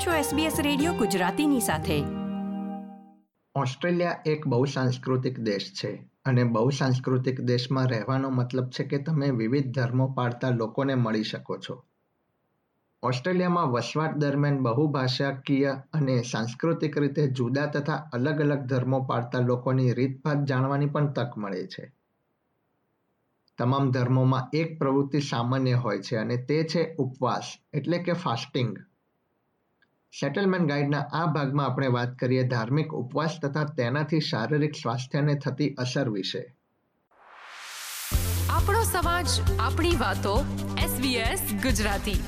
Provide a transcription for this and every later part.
છો SBS radio ગુજરાતીની સાથે. ઓસ્ટ્રેલિયા એક બહુ સાંસ્કૃતિક દેશ છે અને બહુ સાંસ્કૃતિક દેશમાં રહેવાનો મતલબ છે કે તમે વિવિધ ધર્મો પાળતા લોકોને મળી શકો છો. ઓસ્ટ્રેલિયામાં વસવાટ દરમિયાન બહુભાષાકીય અને સાંસ્કૃતિક રીતે જુદા તથા અલગ અલગ ધર્મો પાળતા લોકોની રીતભાત જાણવાની પણ તક મળે છે. તમામ ધર્મોમાં એક પ્રવૃત્તિ સામાન્ય હોય છે અને તે છે ઉપવાસ, એટલે કે ફાસ્ટિંગ. સેટલમેન્ટ ગાઈડના આ ભાગમાં આપણે વાત કરીએ ધાર્મિક ઉપવાસ તથા તેનાથી શારીરિક સ્વાસ્થ્યને થતી અસર વિશે. આપણો સમાજ આપણી વાતો SBS ગુજરાતી.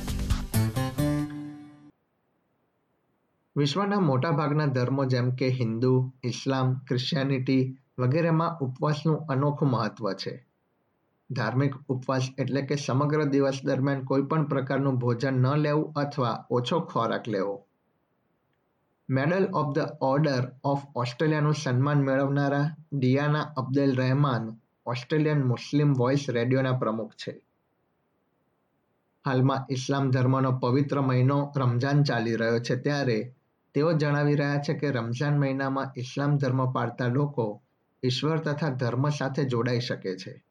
વિશ્વના મોટાભાગના ધર્મો જેમ કે હિન્દુ ઇસ્લામ ક્રિશ્ચિયાનિટી વગેરેમાં ઉપવાસનું અનોખું મહત્વ છે. ધાર્મિક ઉપવાસ એટલે કે સમગ્ર દિવસ દરમિયાન કોઈ પણ પ્રકારનું ભોજન ન લેવું અથવા ઓછો ખોરાક લેવો. Medal of the order of ઓસ્ટ્રેલિયાનું સન્માન મેળવનારા Diana Abdel Rahman Australian Muslim voice રેડિયોના પ્રમુખ છે. હાલમાં ઇસ્લામ ધર્મનો પવિત્ર મહિનો રમઝાન ચાલી રહ્યો છે ત્યારે તેઓ જણાવી રહ્યા છે કે રમઝાન મહિનામાં ઇસ્લામ ધર્મ પાળતા લોકો ઈશ્વર તથા ધર્મ સાથે જોડાઈ શકે છે.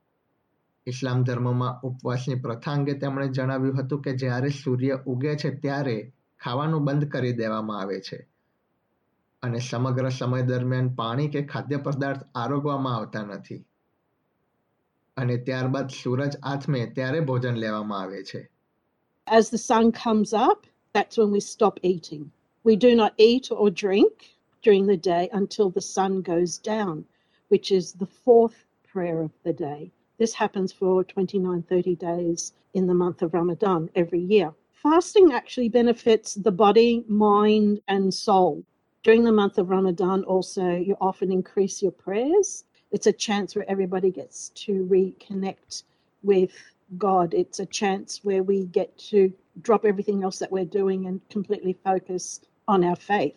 ઇસ્લામ ધર્મમાં ઉપવાસની પ્રથા અંગે તેમણે જણાવ્યું હતું કે જ્યારે સૂર્ય ઉગે છે ત્યારે ખાવાનું બંધ કરી દેવામાં આવે છે. અને સમગ્ર સમય દરમિયાન પાણી કે ખાદ્ય પદાર્થ આરોગવામાં આવતા નથી અને ત્યારબાદ સૂરજ આથમે ત્યારે ભોજન લેવામાં આવે છે As the sun comes up, that's when we stop eating. We do not eat or drink during the day until the sun goes down, which is the fourth prayer of the day. This happens for 29, 30 days in the month of Ramadan every year. Fasting actually benefits the body, mind, and soul. During the month of Ramadan, also, you often increase your prayers. It's a chance where everybody gets to reconnect with God. It's a chance where we get to drop everything else that we're doing and completely focus on our faith.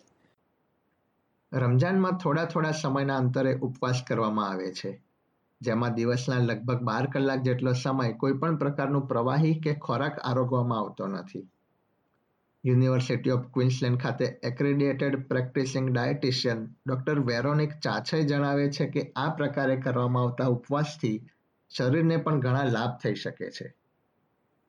રમજાનમાં થોડા થોડા સમયના અંતરે ઉપવાસ કરવામાં આવે છે જેમાં દિવસના લગભગ બાર કલાક જેટલો સમય કોઈ પણ પ્રકારનું પ્રવાહી કે ખોરાક આરોગવામાં આવતો નથી યુનિવર્સિટી ઓફ ક્વિન્સલેન્ડ ખાતે accredited practising dietitian doctor Veronique ચાછે જણાવે છે કે આ પ્રકારે કરવામાં આવતા ઉપવાસથી શરીરને પણ ઘણા લાભ થઈ શકે છે.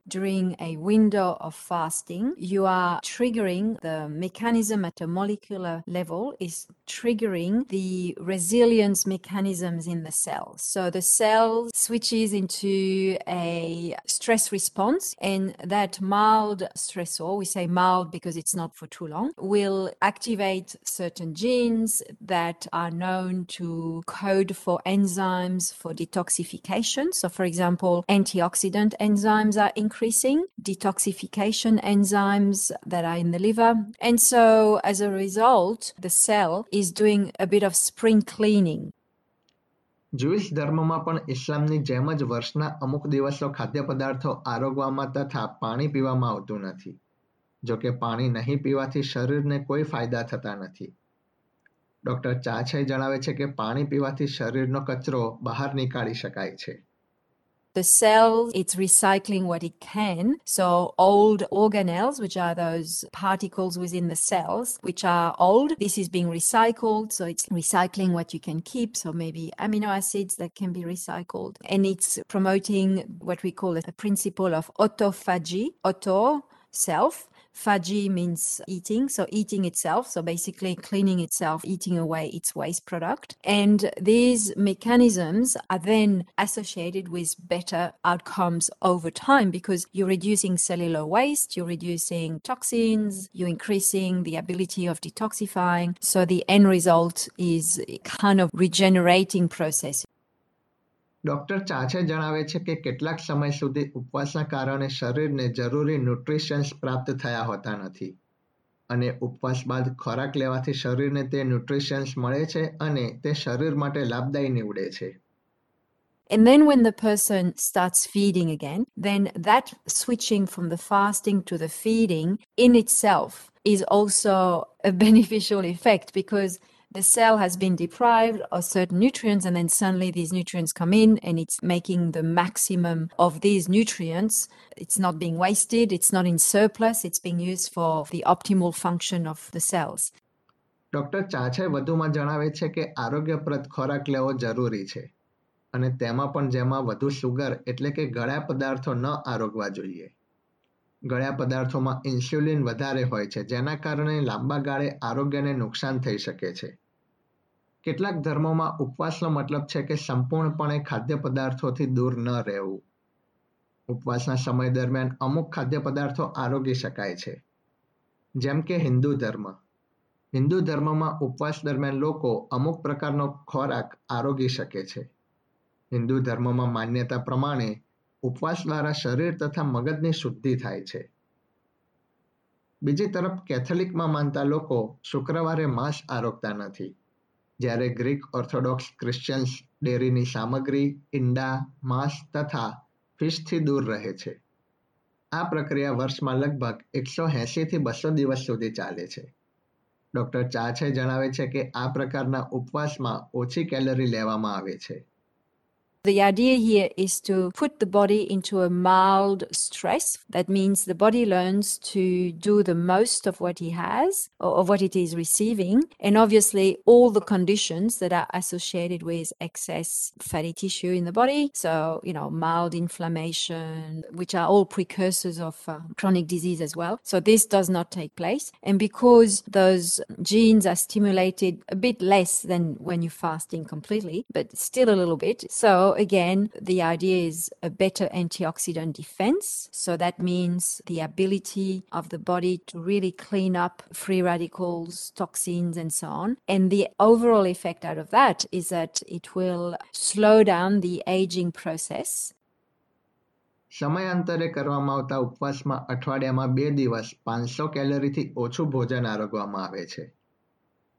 During a window of fasting, you are triggering the mechanism at a molecular level is triggering the resilience mechanisms in the cell. So the cell switches into a stress response and that mild stressor, we say mild because it's not for too long, will activate certain genes that are known to code for enzymes for detoxification. So for example, antioxidant enzymes are increased increasing detoxification enzymes that are in the liver. And so, as a result, the cell is doing a bit of spring cleaning. જુઈશ ધર્મમાં પણ ઇસ્લામની જેમ જ વર્ષના અમુક દિવસો ખાદ્ય પદાર્થો આરોગવામાં તથા પાણી પીવામાં આવતું નથી જો કે પાણી નહીં પીવાથી શરીરને કોઈ ફાયદા થતા નથી ડોક્ટર ચાછે જણાવે છે કે પાણી પીવાથી શરીરનો કચરો બહાર નીકાળી શકાય છે the cell, it's recycling what it can. So old organelles, which are those particles within the cells, which are old, this is being recycled. So it's recycling what you can keep. So maybe amino acids that can be recycled. And it's promoting what we call a principle of autophagy, auto, self, Phagy means eating, so eating itself, so basically cleaning itself, eating away its waste product. And these mechanisms are then associated with better outcomes over time because you're reducing cellular waste, you're reducing toxins, you're increasing the ability of detoxifying. So the end result is kind of regenerating process. Doctor ચાછે જણાવે છે કે કેટલાક સમય સુધી ઉપવાસના કારણે શરીરને જરૂરી nutritions પ્રાપ્ત થયા હોતા નથી અને ઉપવાસ બાદ ખોરાક લેવાથી શરીરને તે ન્યુટ્રિશન્સ મળે છે અને તે શરીર માટે લાભદાયી નીવડે છે And then when the person starts feeding again, then that switching from the fasting to the feeding in itself is also a beneficial effect because The cell has been deprived of certain nutrients, and then suddenly these nutrients come in, and it's making the maximum of these nutrients. It's not being wasted, it's not in surplus, it's being used for the optimal function of the cells. Doctor ચાછે વધુમાં જણાવે છે કે આરોગ્યપ્રદ ખોરાક લેવો જરૂરી છે અને તેમાં પણ જેમાં વધુ સુગર એટલે કે ગળ્યા પદાર્થો ન આરોગવા જોઈએ ગળ્યા પદાર્થોમાં ઇન્સ્યુલિન વધારે હોય છે, જેના કારણે લાંબા ગાળે આરોગ્યને નુકસાન થઈ શકે છે. કેટલાક ધર્મોમાં ઉપવાસનો મતલબ છે કે સંપૂર્ણપણે ખાદ્ય પદાર્થોથી દૂર ન રહેવું. ઉપવાસના સમય દરમિયાન અમુક ખાદ્ય પદાર્થો આરોગી શકાય છે. જેમ કે હિન્દુ ધર્મ. હિન્દુ ધર્મમાં ઉપવાસ દરમિયાન લોકો અમુક પ્રકારનો ખોરાક આરોગી શકે છે. હિન્દુ ધર્મમાં માન્યતા પ્રમાણે ઉપવાસ દ્વારા શરીર તથા મગજની શુદ્ધિ થાય છે. બીજી તરફ કેથોલિકમાં માનતા લોકો શુક્રવારે માંસ આરોગતા નથી. જ્યારે ગ્રીક ઓર્થોડોક્સ ક્રિશ્ચિયન્સ ડેરીની સામગ્રી, ઈંડા, માંસ તથા ફિશથી દૂર રહે છે. આ પ્રક્રિયા વર્ષમાં લગભગ એકસો એંશીથી બસો દિવસ સુધી ચાલે છે. ડોક્ટર ચાછે જણાવે છે કે આ પ્રકારના ઉપવાસમાં ઓછી કેલરી લેવામાં આવે છે. The idea here is to put the body into a mild stress. That means the body learns to do the most of what he has or of what it is receiving. And obviously, all the conditions that are associated with excess fatty tissue in the body. So, you know, mild inflammation, which are all precursors of uh, chronic disease as well. So, this does not take place. And because those genes are stimulated a bit less than when you're fasting completely, but still a little bit. So, again, the idea is a better antioxidant defense. So that means the ability of the body to really clean up free radicals, toxins, and so on. And the overall effect out of that is that it will slow down the aging process. સમયાંતરે કરવામાં આવતા ઉપવાસમાં અઠવાડિયામાં બે દિવસ પાંચસો કેલરીથી ઓછું ભોજન આરોગવામાં આવે છે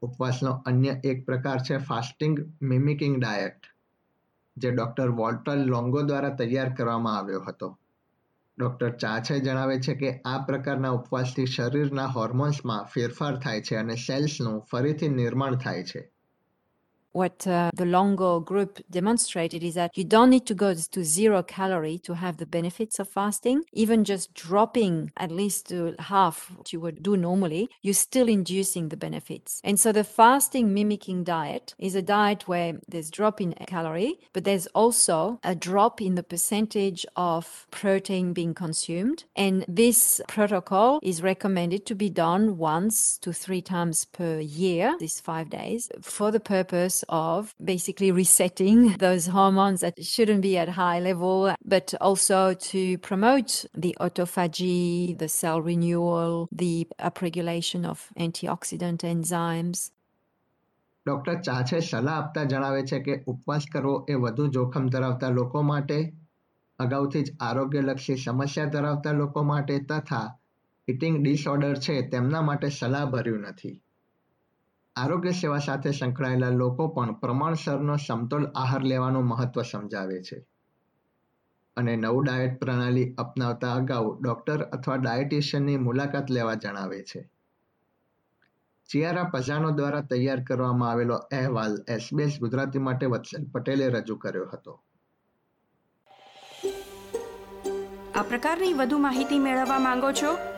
ઉપવાસનો અન્ય એક પ્રકાર છે ફાસ્ટિંગ મિમિકિંગ ડાયટ જે ડોક્ટર વોલ્ટર લોંગો દ્વારા તૈયાર કરવામાં આવ્યો હતો. ડોક્ટર ચાછે જણાવે છે કે આ પ્રકારના ઉપવાસથી શરીરના હોર્મોન્સમાં ફેરફાર થાય છે અને સેલ્સનું ફરીથી નિર્માણ થાય છે. What uh, the Longo group demonstrated is that you don't need to go to zero calorie to have the benefits of fasting. Even just dropping at least to half what you would do normally, you're still inducing the benefits. And so the fasting mimicking diet is a diet where there's drop in calorie, but there's also a drop in the percentage of protein being consumed. And this protocol is recommended to be done once to three times per year, these five days, for the purpose of basically resetting those hormones that shouldn't be at high level, but also to promote the autophagy, the cell renewal, the upregulation of antioxidant enzymes. Doctor ચાછે સલાહ આપતા જણાવે છે કે ઉપવાસ કરવો એ વધુ જોખમ ધરાવતા લોકો માટે અગાઉથી જ આરોગ્યલક્ષી સમસ્યા ધરાવતા લોકો માટે તથા ઇટિંગ ડિસઓર્ડર છે તેમના માટે સલાહ ભર્યું નથી આરોગ્ય સેવા સાથે સંકળાયેલા લોકો પણ પ્રમાણસરનો સમતોલ આહાર લેવાનું મહત્વ સમજાવે છે. અને નવું ડાયટ પ્રણાલી અપનાવતા અગાઉ ડોક્ટર અથવા ડાયટિશિયનની મુલાકાત લેવા જણાવે છે. ચિયારા પઝાનો દ્વારા તૈયાર કરવામાં આવેલો અહેવાલ એસબીએસ ગુજરાતી માટે વત્સલ પટેલે રજૂ કર્યો હતો. આ પ્રકારની વધુ માહિતી મેળવવા માંગો છો?